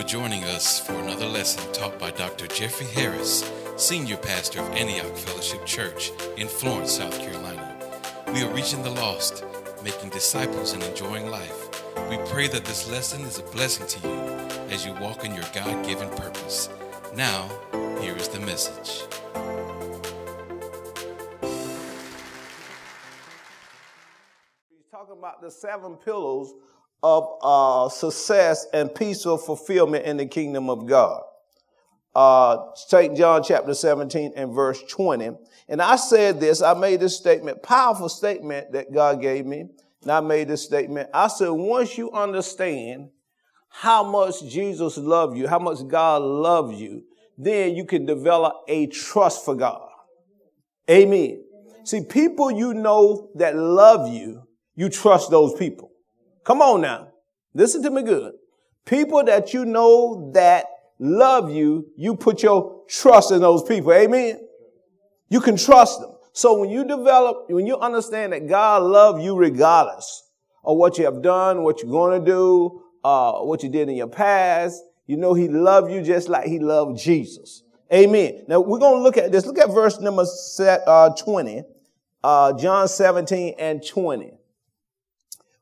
for joining us for another lesson taught by Dr. Jeffrey Harris, Senior Pastor of Antioch Fellowship Church in Florence, South Carolina. We are reaching the lost, making disciples, and enjoying life. We pray that this lesson is a blessing to you as you walk in your God given purpose. Now, here is the message. He's talking about the seven pillars of uh, success and peaceful fulfillment in the kingdom of God. Uh. John chapter 17 and verse 20. And I said this, I made this statement, powerful statement that God gave me. And I made this statement. I said, once you understand how much Jesus loves you, how much God loves you, then you can develop a trust for God. Amen. See, people you know that love you, you trust those people. Come on now. Listen to me good. People that you know that love you, you put your trust in those people. Amen. You can trust them. So when you develop, when you understand that God loves you regardless of what you have done, what you're going to do, uh, what you did in your past, you know He loved you just like He loved Jesus. Amen. Now we're going to look at this. Look at verse number set, uh, 20, uh, John 17 and 20.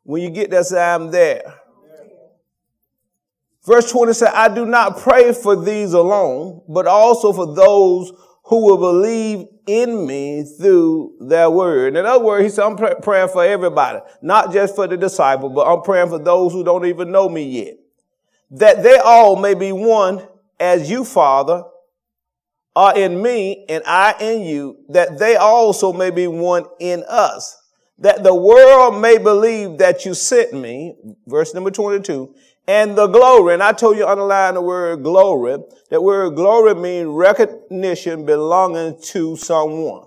When you get that, say, I'm there. Verse 20 says, I do not pray for these alone, but also for those who will believe in me through their word. In other words, he said, I'm pray- praying for everybody, not just for the disciple, but I'm praying for those who don't even know me yet. That they all may be one as you, Father, are in me and I in you, that they also may be one in us. That the world may believe that you sent me, verse number 22, and the glory, and I told you underline the word glory. That word glory means recognition belonging to someone.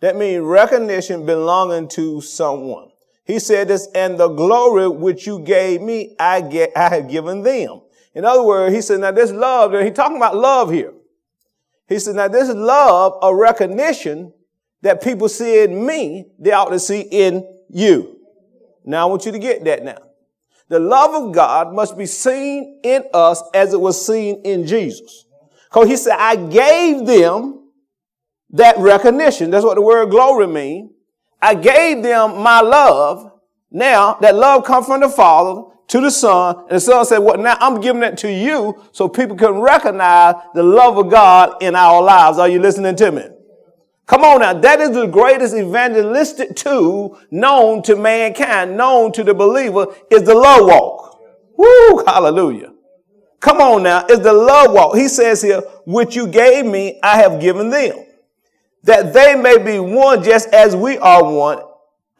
That means recognition belonging to someone. He said this, and the glory which you gave me, I get, I have given them. In other words, he said, now this love, he's talking about love here. He said, now this love, a recognition that people see in me, they ought to see in you. Now I want you to get that now. The love of God must be seen in us as it was seen in Jesus. Because he said, I gave them that recognition. That's what the word glory means. I gave them my love. Now that love comes from the Father to the Son, and the Son said, Well, now I'm giving it to you so people can recognize the love of God in our lives. Are you listening to me? Come on now. That is the greatest evangelistic tool known to mankind, known to the believer, is the love walk. Woo, hallelujah. Come on now. Is the love walk. He says here, which you gave me, I have given them. That they may be one just as we are one.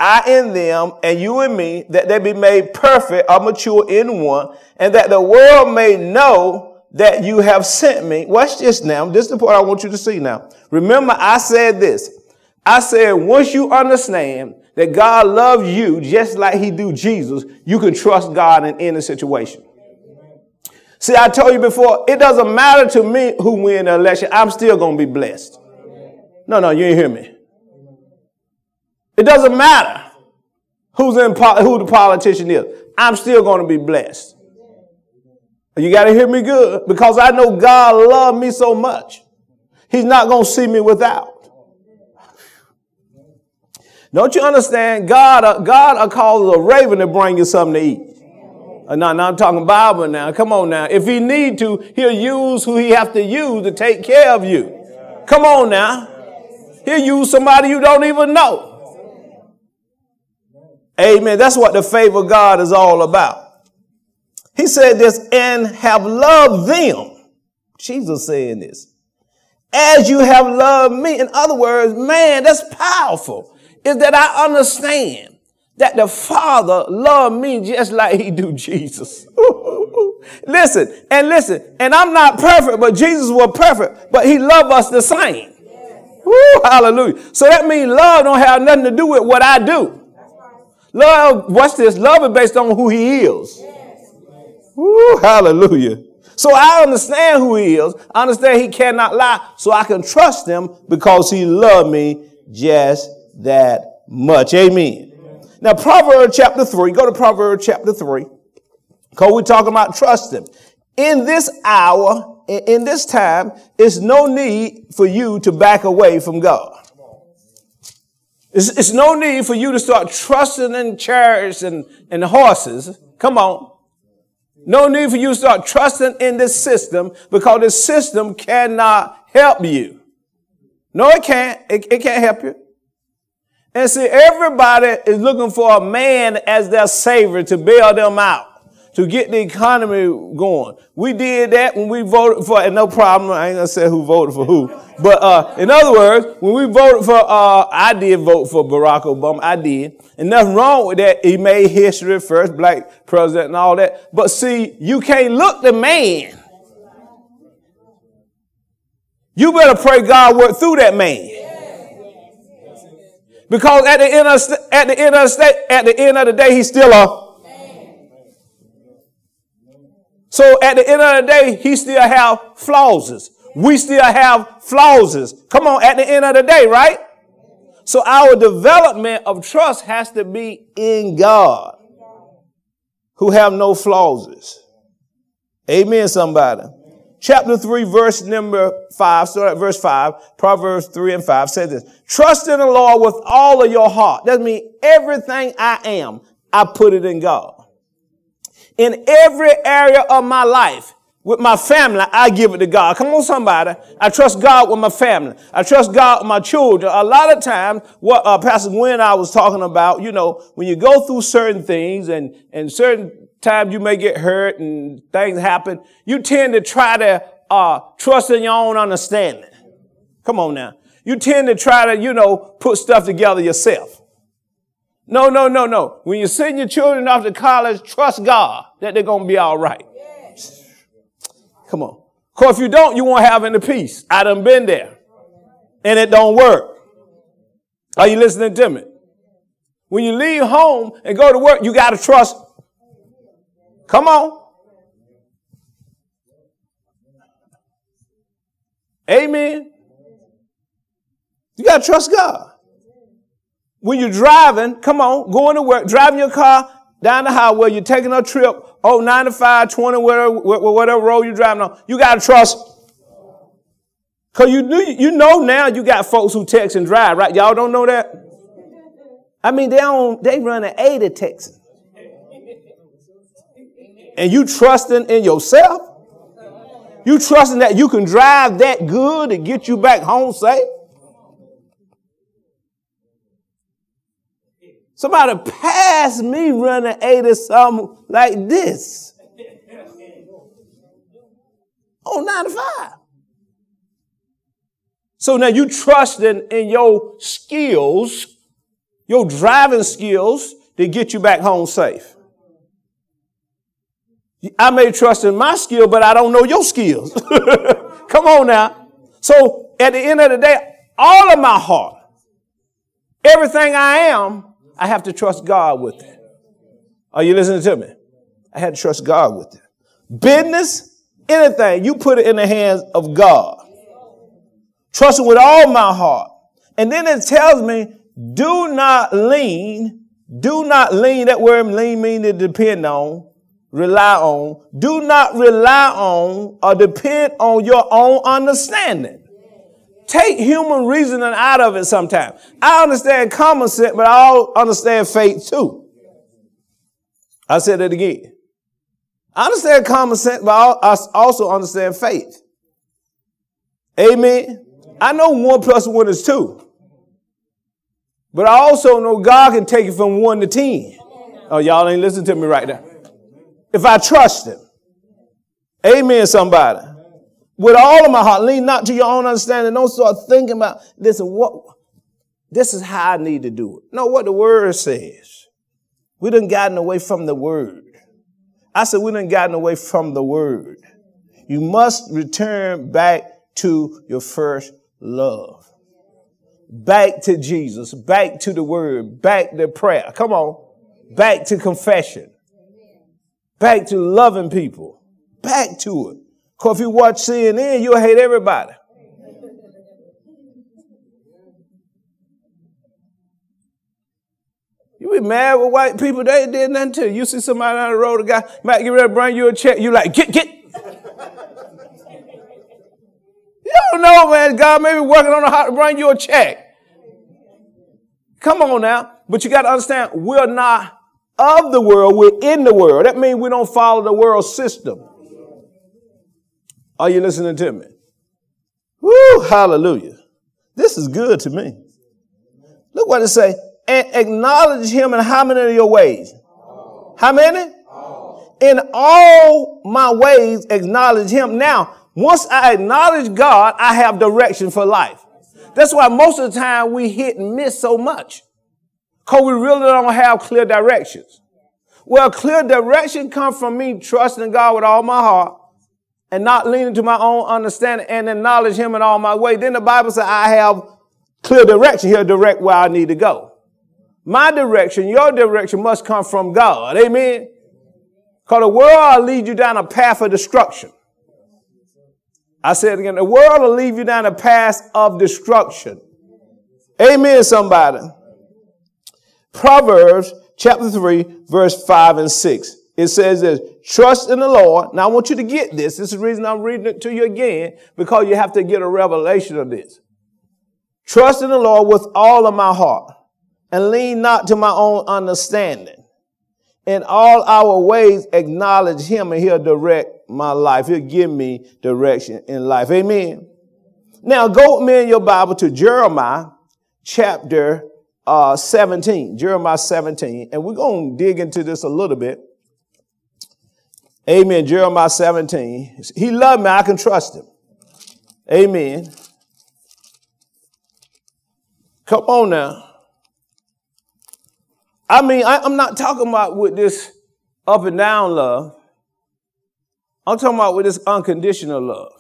I in them and you in me, that they be made perfect or mature in one, and that the world may know that you have sent me. Watch this now. This is the part I want you to see now. Remember, I said this. I said, once you understand that God loves you just like he do Jesus, you can trust God in any situation. See, I told you before, it doesn't matter to me who win the election. I'm still going to be blessed. No, no, you ain't hear me. It doesn't matter who's in who the politician is. I'm still going to be blessed. You got to hear me good because I know God loved me so much. He's not going to see me without. Don't you understand? God, uh, God uh, calls a raven to bring you something to eat. Uh, now, now I'm talking Bible now. Come on now. If he need to, he'll use who he have to use to take care of you. Come on now. He'll use somebody you don't even know. Amen. That's what the favor of God is all about. He said this, and have loved them. Jesus saying this. As you have loved me. In other words, man, that's powerful. Is that I understand that the Father loved me just like he do Jesus. listen, and listen, and I'm not perfect, but Jesus was perfect, but he loved us the same. Woo, hallelujah. So that means love don't have nothing to do with what I do. Love, watch this, love is based on who he is. Woo, hallelujah. So I understand who he is. I understand he cannot lie. So I can trust him because he loved me just that much. Amen. Now, Proverbs chapter 3, go to Proverbs chapter 3, because we're talking about trusting. in this hour, in this time, it's no need for you to back away from God. It's, it's no need for you to start trusting in chariots and, and horses. Come on. No need for you to start trusting in this system because this system cannot help you. No, it can't. It, it can't help you. And see, everybody is looking for a man as their savior to bail them out to get the economy going. We did that when we voted for, and no problem, I ain't gonna say who voted for who. But uh, in other words, when we voted for, uh, I did vote for Barack Obama, I did. And nothing wrong with that. He made history, first black president and all that. But see, you can't look the man. You better pray God work through that man. Because at the end of, at the end of the at the end of the day, he's still a so at the end of the day, he still have flaws. We still have flaws. Come on, at the end of the day, right? So our development of trust has to be in God who have no flaws. Amen, somebody. Chapter 3, verse number 5, start at verse 5, Proverbs 3 and 5 says this. Trust in the Lord with all of your heart. That means everything I am, I put it in God in every area of my life. With my family, I give it to God. Come on, somebody. I trust God with my family. I trust God with my children. A lot of times, what uh, Pastor Gwen and I was talking about, you know, when you go through certain things and, and certain times you may get hurt and things happen, you tend to try to uh, trust in your own understanding. Come on now. You tend to try to, you know, put stuff together yourself. No, no, no, no. When you send your children off to college, trust God that they're going to be all right. Come on. Because if you don't, you won't have any peace. I done been there. And it don't work. Are you listening to me? When you leave home and go to work, you got to trust. Come on. Amen. You got to trust God. When you're driving, come on, going to work, driving your car down the highway, you're taking a trip, oh, 95, 20, whatever, whatever road you're driving on, you got to trust. Cause you, you know now you got folks who text and drive, right? Y'all don't know that? I mean, they don't, they run an 80 Texas. And you trusting in yourself? You trusting that you can drive that good to get you back home safe? Somebody passed me running 80 something like this. On 95. So now you trusting in your skills, your driving skills to get you back home safe. I may trust in my skill, but I don't know your skills. Come on now. So at the end of the day, all of my heart, everything I am, I have to trust God with it. Are you listening to me? I had to trust God with it. Business, anything, you put it in the hands of God. Trust Him with all my heart. And then it tells me, do not lean, do not lean, that word lean means to depend on, rely on. Do not rely on or depend on your own understanding take human reasoning out of it sometimes. I understand common sense, but I also understand faith too. I said it again. I understand common sense, but I also understand faith. Amen. I know one plus one is two. But I also know God can take it from one to ten. Oh, y'all ain't listening to me right now. If I trust him. Amen, somebody with all of my heart. Lean not to your own understanding. Don't start thinking about and what this is how I need to do it. No, what the word says. We done gotten away from the word. I said we done gotten away from the word. You must return back to your first love. Back to Jesus, back to the word, back to prayer. Come on. Back to confession. Back to loving people. Back to it. Because if you watch CNN, you'll hate everybody. You be mad with white people, they did nothing to you. You see somebody on the road, a guy might get ready to bring you a check, you like, get, get. you don't know, man. God may be working on how to bring you a check. Come on now. But you got to understand, we're not of the world, we're in the world. That means we don't follow the world system. Are you listening to me? Woo, hallelujah. This is good to me. Look what it say. And acknowledge him in how many of your ways? How many? In all my ways, acknowledge him. Now, once I acknowledge God, I have direction for life. That's why most of the time we hit and miss so much. Cause we really don't have clear directions. Well, clear direction comes from me trusting God with all my heart and not leaning to my own understanding and acknowledge him in all my way. Then the Bible says I have clear direction. He'll direct where I need to go. My direction, your direction must come from God. Amen. Because the world will lead you down a path of destruction. I said again, the world will lead you down a path of destruction. Amen, somebody. Proverbs chapter 3, verse 5 and 6. It says this, trust in the Lord. Now I want you to get this. This is the reason I'm reading it to you again, because you have to get a revelation of this. Trust in the Lord with all of my heart and lean not to my own understanding. In all our ways, acknowledge him and he'll direct my life. He'll give me direction in life. Amen. Now go with me in your Bible to Jeremiah chapter uh, 17, Jeremiah 17, and we're going to dig into this a little bit. Amen. Jeremiah 17. He loved me. I can trust him. Amen. Come on now. I mean, I, am not talking about with this up and down love. I'm talking about with this unconditional love.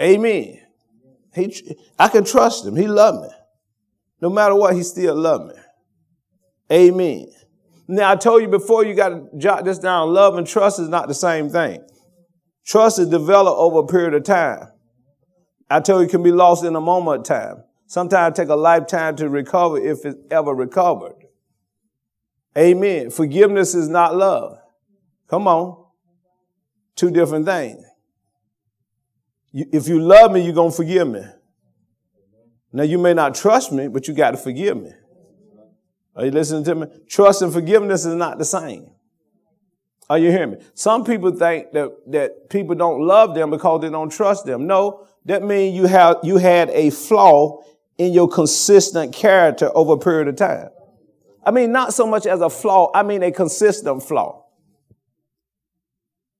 Amen. He, I can trust him. He loved me. No matter what, he still loved me. Amen. Now, I told you before, you got to jot this down. Love and trust is not the same thing. Trust is developed over a period of time. I tell you, it can be lost in a moment of time. Sometimes take a lifetime to recover if it's ever recovered. Amen. Forgiveness is not love. Come on. Two different things. If you love me, you're going to forgive me. Now, you may not trust me, but you got to forgive me. Are you listening to me? Trust and forgiveness is not the same. Are you hearing me? Some people think that, that people don't love them because they don't trust them. No, that means you have, you had a flaw in your consistent character over a period of time. I mean, not so much as a flaw, I mean a consistent flaw.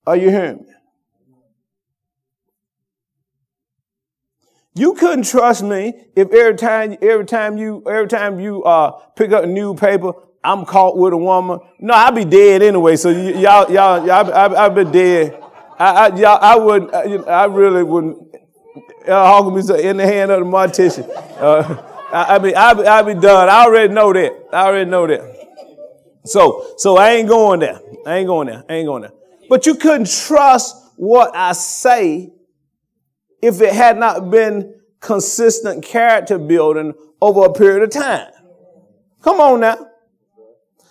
Are you hearing me? You couldn't trust me if every time, every time you, every time you uh, pick up a new paper, I'm caught with a woman. No, I'd be dead anyway. So y- y'all, y'all, y'all, I'd, be dead. I, I, y'all, I wouldn't. I really wouldn't uh, me in the hand of the mortician. Uh, I, I mean, I be, I be done. I already know that. I already know that. So, so I ain't going there. I ain't going there. I ain't going there. But you couldn't trust what I say if it had not been consistent character building over a period of time. Come on now.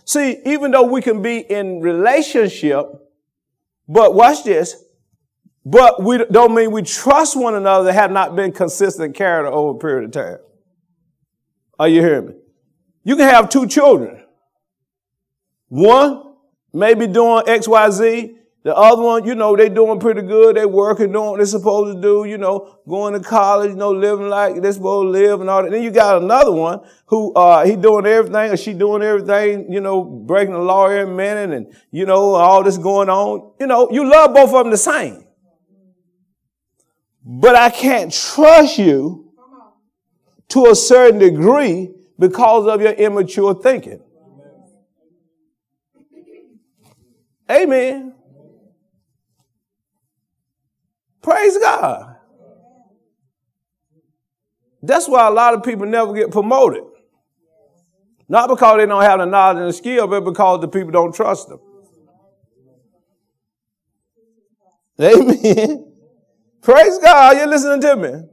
See, even though we can be in relationship, but watch this, but we don't mean we trust one another that have not been consistent character over a period of time. Are you hearing me? You can have two children. One may be doing X, Y, Z. The other one, you know, they doing pretty good. They working, doing what they're supposed to do, you know, going to college, you know, living like they're supposed to live and all that. Then you got another one who, uh, he doing everything or she doing everything, you know, breaking the law every minute and, you know, all this going on. You know, you love both of them the same. But I can't trust you to a certain degree because of your immature thinking. Amen. Praise God. That's why a lot of people never get promoted. Not because they don't have the knowledge and the skill, but because the people don't trust them. Amen. Praise God. You're listening to me.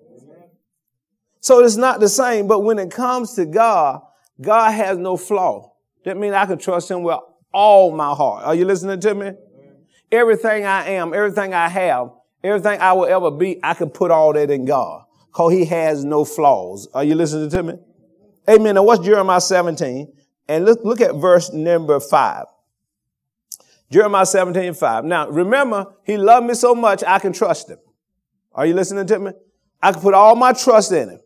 So it's not the same, but when it comes to God, God has no flaw. That means I can trust him with all my heart. Are you listening to me? Everything I am, everything I have, Everything I will ever be, I can put all that in God. Cause he has no flaws. Are you listening to me? Amen. Now what's Jeremiah 17? And look, look at verse number five. Jeremiah 17, 5. Now, remember, he loved me so much, I can trust him. Are you listening to me? I can put all my trust in him.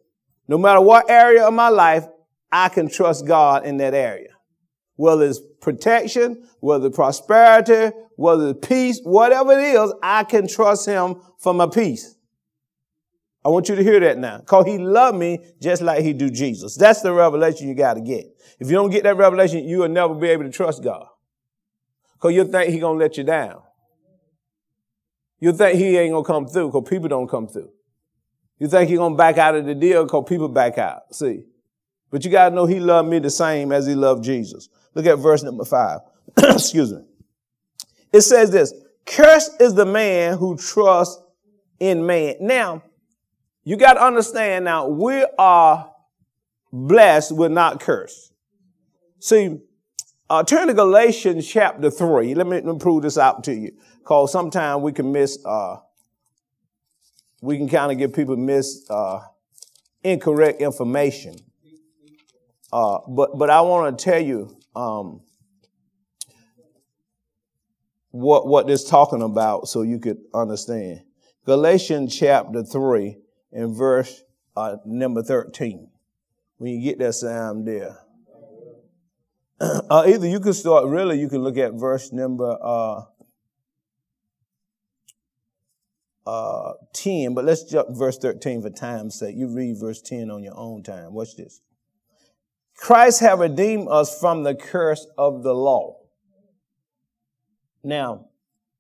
No matter what area of my life, I can trust God in that area. Whether it's protection, whether it's prosperity, whether it's peace, whatever it is, I can trust him for my peace. I want you to hear that now. Cause he loved me just like he do Jesus. That's the revelation you got to get. If you don't get that revelation, you will never be able to trust God. Cause you think he gonna let you down. You think he ain't gonna come through cause people don't come through. You think he gonna back out of the deal cause people back out. See. But you gotta know he loved me the same as he loved Jesus. Look at verse number five. Excuse me. It says this, cursed is the man who trusts in man. Now, you got to understand now, we are blessed, we're not cursed. See, uh, turn to Galatians chapter 3. Let me, let me prove this out to you. Because sometimes we can miss, uh, we can kind of give people miss uh, incorrect information. Uh, but, but I want to tell you um, what, what this talking about so you could understand. Galatians chapter 3 and verse uh, number 13. When you get that sound there. Uh, either you can start, really, you can look at verse number uh, uh, 10, but let's jump verse 13 for time's sake. You read verse 10 on your own time. Watch this. Christ have redeemed us from the curse of the law. Now,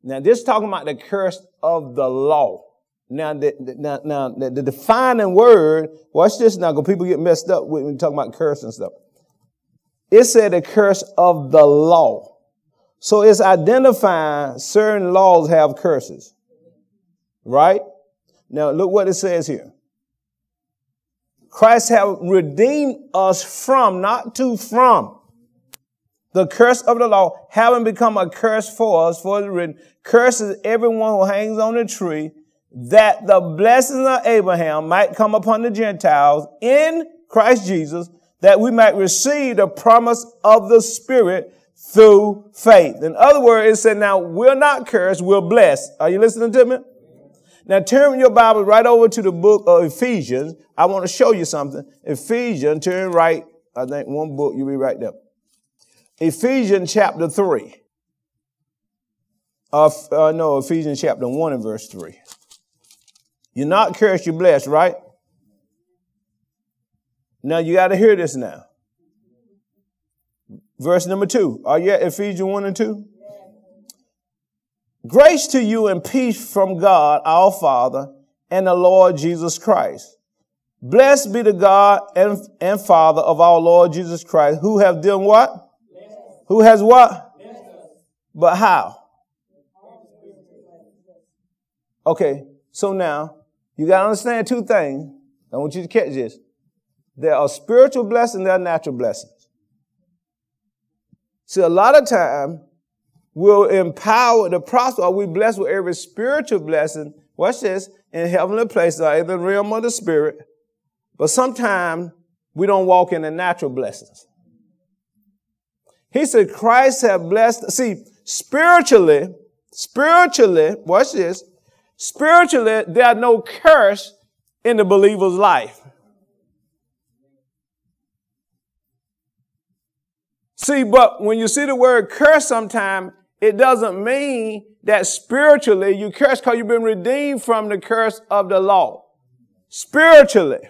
now this talking about the curse of the law. Now, the, now, now the, the defining word, watch this now, because people get messed up when we talk about curse and stuff. It said the curse of the law. So it's identifying certain laws have curses. Right? Now look what it says here. Christ have redeemed us from, not to from, the curse of the law, having become a curse for us, for the written, curses everyone who hangs on the tree, that the blessings of Abraham might come upon the Gentiles in Christ Jesus, that we might receive the promise of the Spirit through faith. In other words, it said, now we're not cursed, we're blessed. Are you listening to me? Now turn your Bible right over to the book of Ephesians. I want to show you something. Ephesians, turn right. I think one book you read right there. Ephesians chapter 3. Uh, uh, no, Ephesians chapter 1 and verse 3. You're not cursed, you're blessed, right? Now you got to hear this now. Verse number two. Are you at Ephesians 1 and 2? Grace to you and peace from God, our Father, and the Lord Jesus Christ. Blessed be the God and, and Father of our Lord Jesus Christ, who have done what? Who has what? But how? Okay, so now you got to understand two things. I want you to catch this. There are spiritual blessings, there are natural blessings. See, a lot of time we're empowered to prosper, or we blessed with every spiritual blessing. Watch this, in heavenly places, or in the realm of the spirit. But sometimes we don't walk in the natural blessings. He said, Christ have blessed. See, spiritually, spiritually, watch this. Spiritually, there are no curse in the believer's life. See, but when you see the word curse sometime, it doesn't mean that spiritually you curse because you've been redeemed from the curse of the law. Spiritually.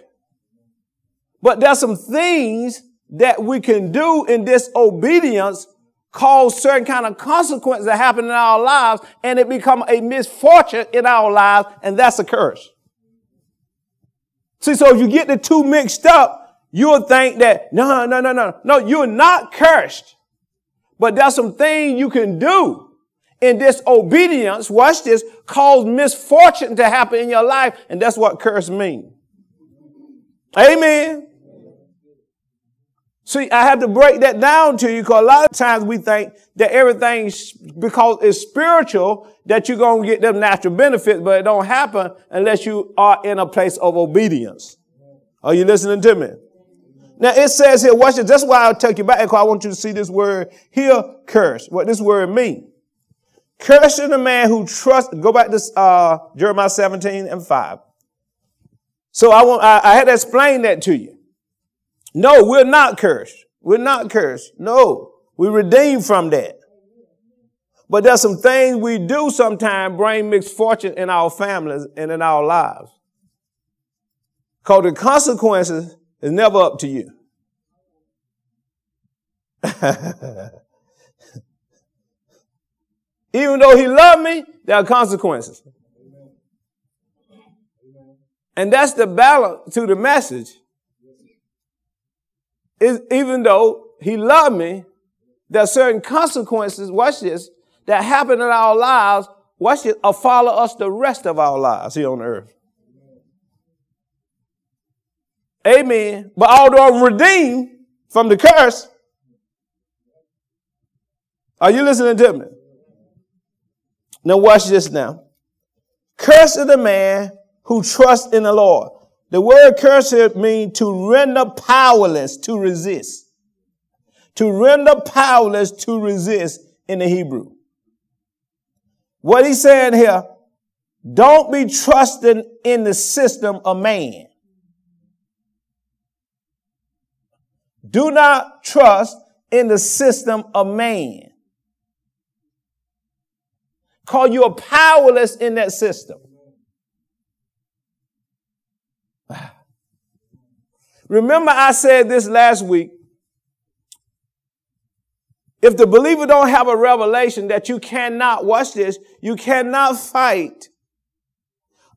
But there's some things that we can do in disobedience cause certain kind of consequences that happen in our lives and it become a misfortune in our lives and that's a curse. See, so if you get the two mixed up, you'll think that, no, no, no, no, no, you're not cursed. But there's some things you can do in disobedience, watch this, cause misfortune to happen in your life, and that's what curse means. Amen. See, I have to break that down to you because a lot of times we think that everything, because it's spiritual, that you're going to get them natural benefits, but it don't happen unless you are in a place of obedience. Are you listening to me? Now it says here, watch this. That's why I'll take you back because I want you to see this word here, curse. What this word mean. Curse is the man who trusts, go back to uh, Jeremiah 17 and 5. So I want, I, I had to explain that to you. No, we're not cursed. We're not cursed. No, we redeemed from that. But there's some things we do sometimes bring misfortune in our families and in our lives. Because the consequences is never up to you. Even though he loved me, there are consequences. And that's the balance to the message is even though he loved me, there are certain consequences, watch this, that happen in our lives, watch this, uh, or follow us the rest of our lives here on earth. Amen. But although I'm redeemed from the curse, are you listening to me? Now watch this now. Curse is the man who trusts in the Lord. The word curse means to render powerless to resist. To render powerless to resist in the Hebrew. What he's saying here, don't be trusting in the system of man. Do not trust in the system of man. Call you are powerless in that system. Remember I said this last week. If the believer don't have a revelation that you cannot, watch this, you cannot fight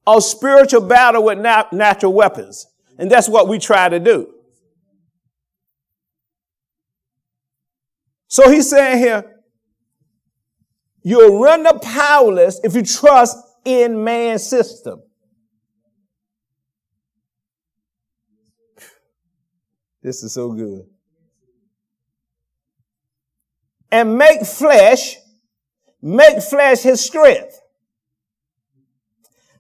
a spiritual battle with nat- natural weapons. And that's what we try to do. So he's saying here, you'll the powerless if you trust in man's system. This is so good. And make flesh, make flesh his strength.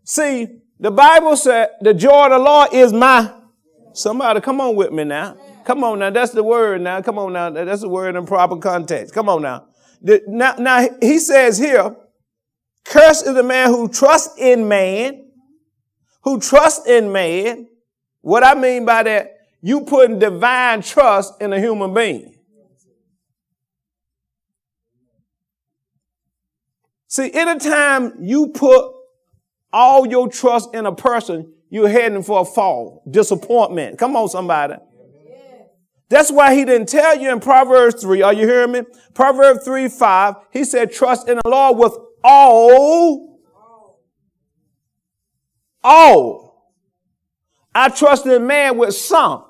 See, the Bible said the joy of the Lord is my, somebody come on with me now. Come on now. That's the word now. Come on now. That's the word in proper context. Come on now. The, now, now he says here, cursed is the man who trusts in man, who trusts in man. What I mean by that, you putting divine trust in a human being. See, anytime you put all your trust in a person, you're heading for a fall, disappointment. Come on, somebody. That's why he didn't tell you in Proverbs 3. Are you hearing me? Proverbs 3, 5. He said, trust in the Lord with all. All. I trust in man with some.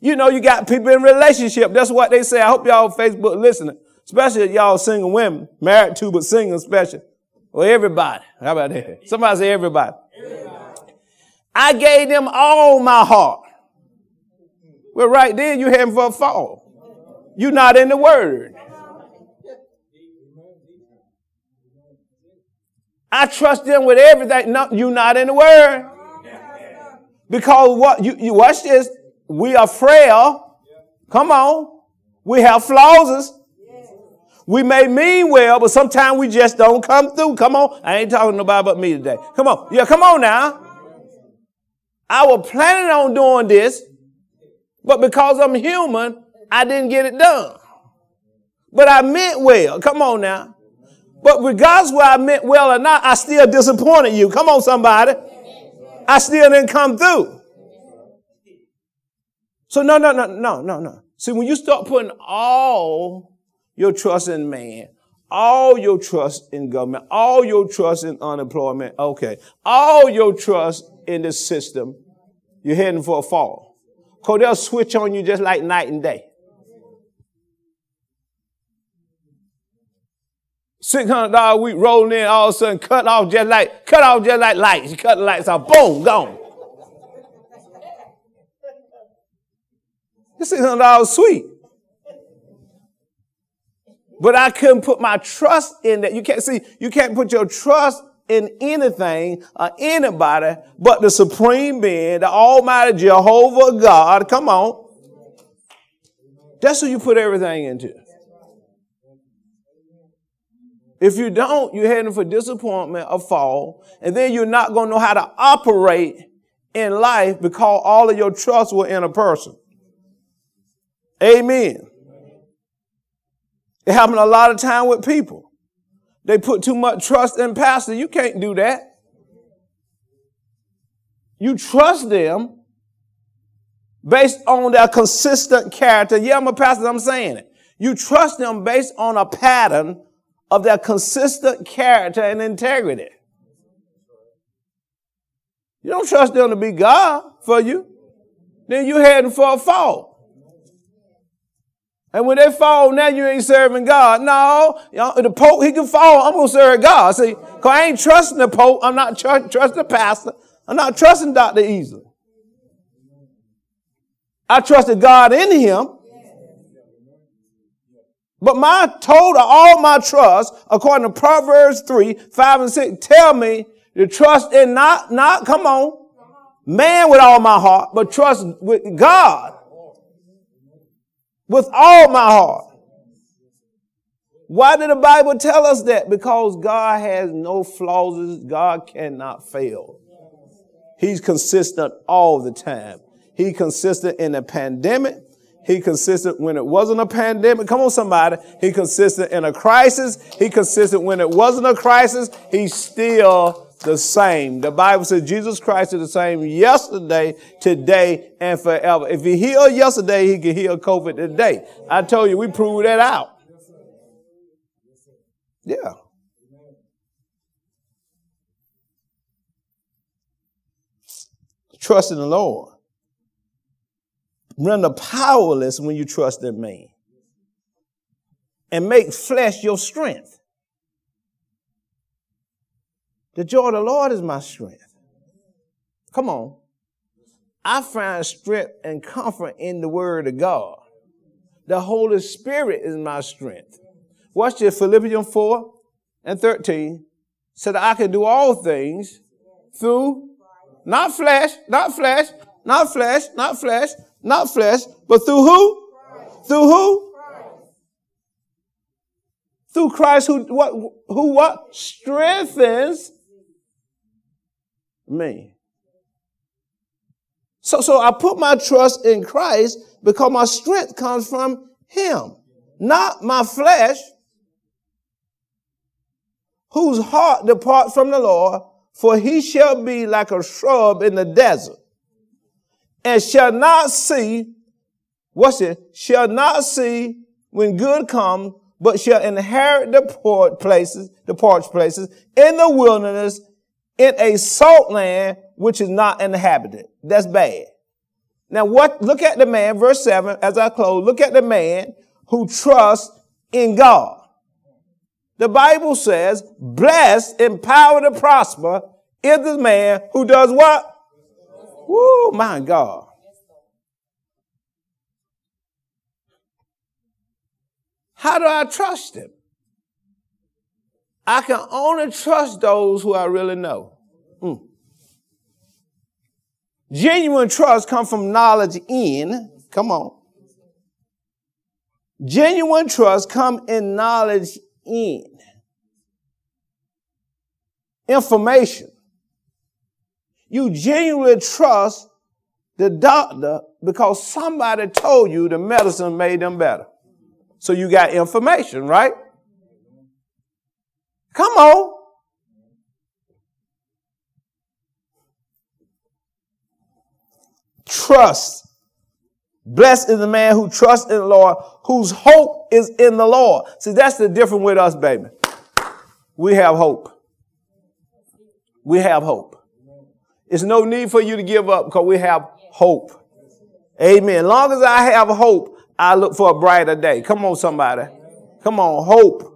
You know, you got people in relationship. That's what they say. I hope y'all Facebook listening, especially y'all single women, married to but single especially. Well, everybody. How about that? Somebody say everybody. everybody. I gave them all my heart. Well, right then you're heading for a fall. You're not in the word. I trust them with everything. No, you're not in the word. Because what you, you watch this, we are frail. Come on. We have flaws. We may mean well, but sometimes we just don't come through. Come on. I ain't talking nobody but me today. Come on. Yeah, come on now. I was planning on doing this, but because I'm human, I didn't get it done. But I meant well. Come on now. But regardless whether I meant well or not, I still disappointed you. Come on, somebody. I still didn't come through. So no, no, no, no, no, no. See, when you start putting all your trust in man, all your trust in government, all your trust in unemployment, okay, all your trust in the system, you're heading for a fall. Cause they'll switch on you just like night and day. Six hundred dollar a week rolling in, all of a sudden cut off just like cut off just like lights. You cut the lights off, boom, gone. This $600 sweet. But I couldn't put my trust in that. You can't see, you can't put your trust in anything or anybody but the supreme being, the almighty Jehovah God. Come on. That's who you put everything into. If you don't, you're heading for disappointment or fall, and then you're not going to know how to operate in life because all of your trust were in a person. Amen. It happens a lot of time with people. They put too much trust in pastor. You can't do that. You trust them based on their consistent character. Yeah, I'm a pastor, I'm saying it. You trust them based on a pattern of their consistent character and integrity. You don't trust them to be God for you. Then you're heading for a fall. And when they fall, now you ain't serving God. No, the Pope, he can fall. I'm going to serve God. See, because I ain't trusting the Pope. I'm not tr- trusting the pastor. I'm not trusting Dr. Easley. I trusted God in him. But my total, all my trust, according to Proverbs 3, 5 and 6, tell me to trust in not, not, come on, man with all my heart, but trust with God with all my heart. Why did the Bible tell us that? Because God has no flaws. God cannot fail. He's consistent all the time. He consistent in a pandemic. He consistent when it wasn't a pandemic. Come on, somebody. He consistent in a crisis. He consistent when it wasn't a crisis. He's still the same. The Bible says Jesus Christ is the same yesterday, today, and forever. If he healed yesterday, he can heal COVID today. I told you, we proved that out. Yeah. Trust in the Lord render powerless when you trust in man. And make flesh your strength. The joy of the Lord is my strength. Come on. I find strength and comfort in the word of God. The Holy Spirit is my strength. Watch this, Philippians 4 and 13. So that I can do all things through, not flesh, not flesh, not flesh, not flesh, not flesh, but through who? Christ. Through who? Christ. Through Christ who what who what? Strengthens me. So so I put my trust in Christ because my strength comes from him, not my flesh, whose heart departs from the Lord, for he shall be like a shrub in the desert and shall not see, what's it? Shall not see when good comes, but shall inherit the port places, the parched places in the wilderness in a salt land which is not inhabited. That's bad. Now what, look at the man, verse seven, as I close, look at the man who trusts in God. The Bible says, blessed power to prosper is the man who does what? Woo, my God. How do I trust him? I can only trust those who I really know. Mm. Genuine trust comes from knowledge in. Come on. Genuine trust come in knowledge in. Information. You genuinely trust the doctor because somebody told you the medicine made them better. So you got information, right? Come on. Trust. Blessed is the man who trusts in the Lord, whose hope is in the Lord. See, that's the difference with us, baby. We have hope. We have hope. It's no need for you to give up because we have hope. Amen. Long as I have hope, I look for a brighter day. Come on, somebody. Come on, hope.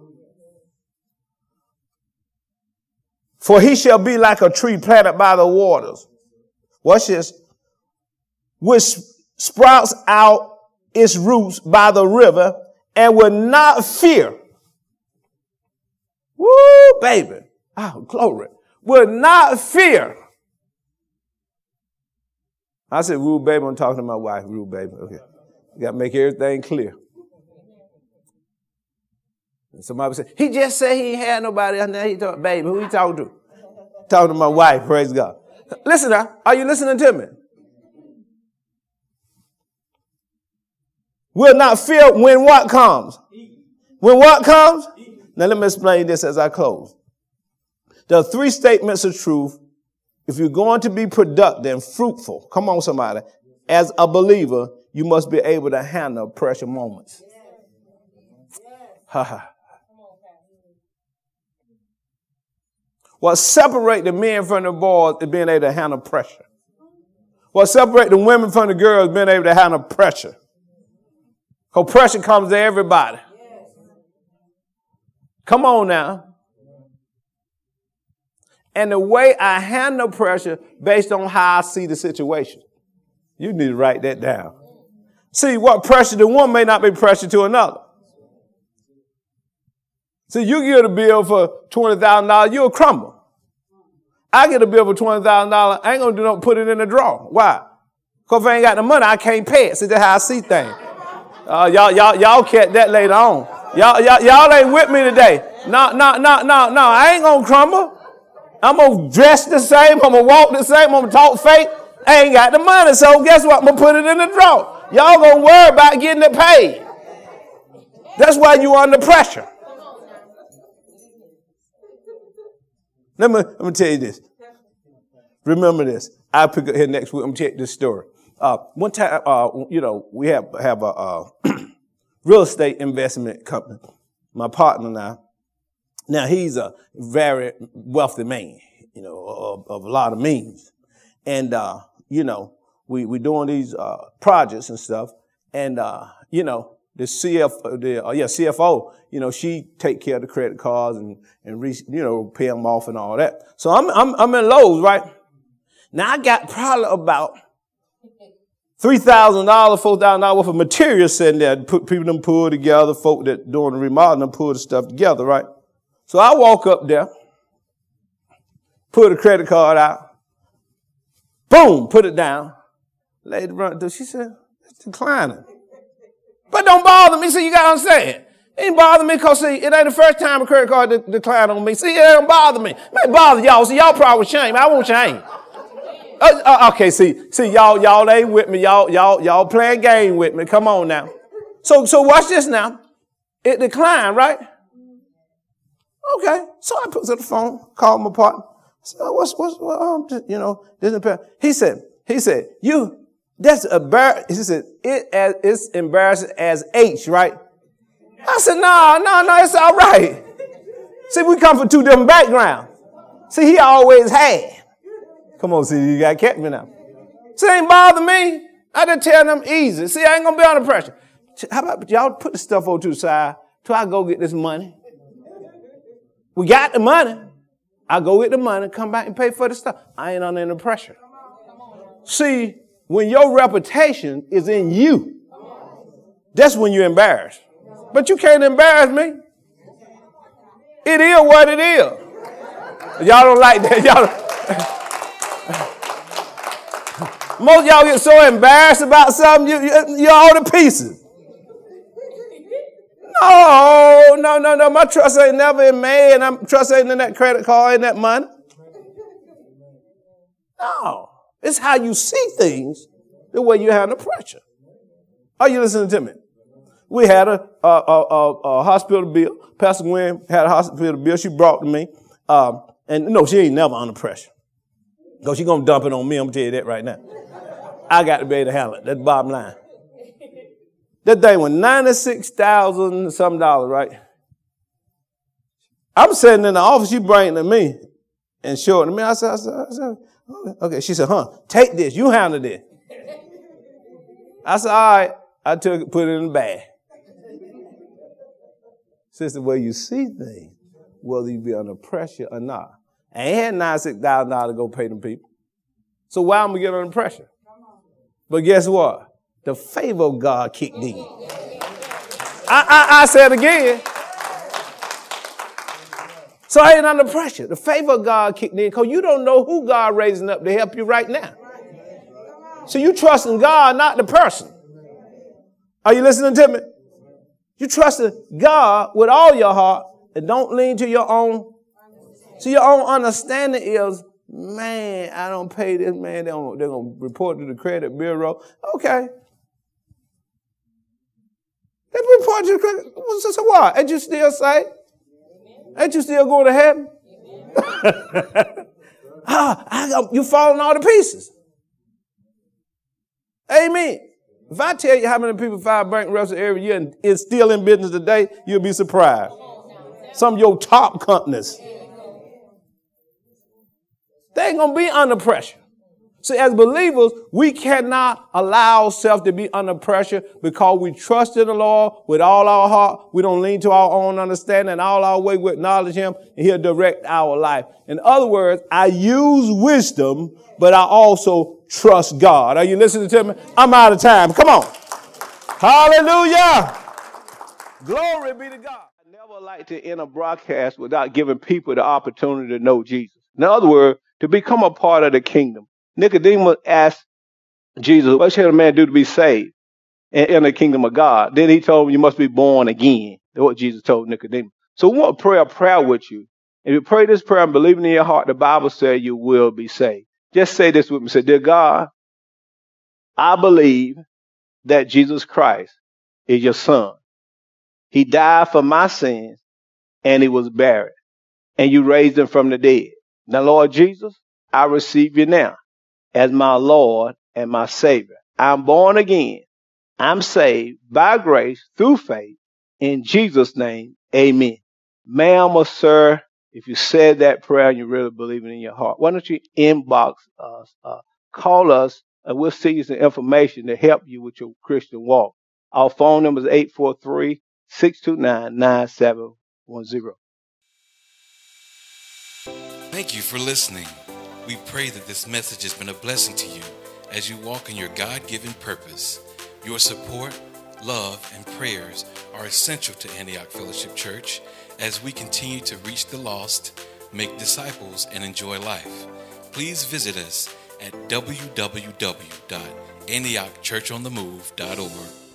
For he shall be like a tree planted by the waters. Watch this. Which sprouts out its roots by the river and will not fear. Woo, baby. Oh, glory. Will not fear. I said, Rue, baby. I'm talking to my wife, Rue, baby. Okay. Got to make everything clear. And somebody said, he just said he had nobody. And now he talking, baby, who he talking to? talking to my wife, praise God. Listen now, are you listening to me? We'll not fear when what comes? When what comes? Now let me explain this as I close. There are three statements of truth. If you're going to be productive and fruitful, come on somebody, as a believer, you must be able to handle pressure moments. Ha ha. What separate the men from the boys is being able to handle pressure. What separate the women from the girls is being able to handle pressure. Because pressure comes to everybody. Come on now. And the way I handle pressure based on how I see the situation. You need to write that down. See, what pressure to one may not be pressure to another. See, you get a bill for $20,000, you'll crumble. I get a bill for $20,000, I ain't gonna do no put it in the drawer. Why? Because if I ain't got the money, I can't pay it. See, that's how I see things. Uh, y'all, y'all, y'all catch that later on. Y'all, y'all, y'all ain't with me today. No, no, no, no, no. I ain't gonna crumble. I'm gonna dress the same. I'm gonna walk the same. I'm gonna talk fake. I ain't got the money, so guess what? I'm gonna put it in the drawer. Y'all gonna worry about getting it paid. That's why you under pressure. Let me, let me tell you this. Remember this. I'll pick up here next week. I'm gonna check this story. Uh, one time, uh, you know, we have have a uh, real estate investment company. My partner now. Now he's a very wealthy man, you know, of, of a lot of means, and uh, you know, we we doing these uh, projects and stuff, and uh, you know, the CF, the uh, yeah CFO, you know, she take care of the credit cards and and re, you know pay them off and all that. So I'm I'm I'm in Lowe's, right? Now I got probably about three thousand dollars, four thousand dollars worth of material sitting there. Put people them pull together, folk that doing the remodeling them pull the stuff together, right? So I walk up there, pull the credit card out, boom, put it down. Lady run, she said, it's declining. But don't bother me. See, you got to understand. It ain't bother me because, see, it ain't the first time a credit card de- declined on me. See, it don't bother me. It may bother y'all. See, y'all probably shame. I won't shame. Uh, uh, okay, see, see, y'all, y'all ain't with me. Y'all, y'all, y'all playing game with me. Come on now. So, so watch this now. It declined, right? Okay. So I put to the phone, called my partner. I said, what's, what's, what, um, you know, this is He said, he said, you, that's a bar. He said, it as, it's embarrassing as H, right? I said, no, no, no, it's all right. See, we come from two different backgrounds. See, he always had. Come on, see, you got kept me now. See, it ain't bother me. I just tell them easy. See, I ain't gonna be under pressure. How about y'all put the stuff over to the side till I go get this money? We got the money. I go get the money, come back and pay for the stuff. I ain't under any pressure. See, when your reputation is in you, that's when you're embarrassed. But you can't embarrass me. It is what it is. Y'all don't like that. Y'all. Most y'all get so embarrassed about something, you, you, you're all to pieces. No, no, no, no. My trust ain't never in man. I'm trust ain't in that credit card, in that money. No. It's how you see things, the way you handle pressure. Are you listening to me? We had a, a, a, a hospital bill. Pastor Gwen had a hospital bill. She brought to me. Um, and no, she ain't never under pressure. Because she going to dump it on me. I'm going to tell you that right now. I got to be able to handle it. That's bottom line. That thing was 96,000 some dollars, right? I'm sitting in the office, she bring to me and show it to me. I said, I said, I said, okay. She said, huh, take this. You handle it. I said, all right. I took it, put it in the bag. The way you see things, whether you be under pressure or not. I ain't had nine, six thousand dollars to go pay them people. So why am I getting under pressure? But guess what? the favor of God kicked in. I, I, I said again. So I ain't under pressure. The favor of God kicked in because you don't know who God raising up to help you right now. So you trusting God, not the person. Are you listening to me? You trusting God with all your heart and don't lean to your own. So your own understanding is, man, I don't pay this man. They're gonna, they're gonna report to the credit bureau. Okay. They report to the credit. So what? And you still say? Ain't you still going to heaven? ah, got, you falling all to pieces. Amen. If I tell you how many people file bankruptcy every year and is still in business today, you'll be surprised. Some of your top companies. They ain't gonna be under pressure. See, as believers, we cannot allow ourselves to be under pressure because we trust in the Lord with all our heart. We don't lean to our own understanding and all our way we acknowledge Him and He'll direct our life. In other words, I use wisdom, but I also trust God. Are you listening to me? I'm out of time. Come on. Hallelujah. Glory be to God. I never like to end a broadcast without giving people the opportunity to know Jesus. In other words, to become a part of the kingdom. Nicodemus asked Jesus, What should a man do to be saved and in the kingdom of God? Then he told him, You must be born again. That's what Jesus told Nicodemus. So we want to pray a prayer with you. If you pray this prayer and believe in your heart, the Bible says you will be saved. Just say this with me. Say, Dear God, I believe that Jesus Christ is your son. He died for my sins and he was buried and you raised him from the dead. Now, Lord Jesus, I receive you now as my Lord and my Savior. I'm born again. I'm saved by grace through faith. In Jesus' name, amen. Ma'am or sir, if you said that prayer and you really believe it in your heart, why don't you inbox us, uh, call us, and we'll send you some information to help you with your Christian walk. Our phone number is 843 629 9710. Thank you for listening. We pray that this message has been a blessing to you as you walk in your God given purpose. Your support, love, and prayers are essential to Antioch Fellowship Church as we continue to reach the lost, make disciples, and enjoy life. Please visit us at www.antiochchurchonthemove.org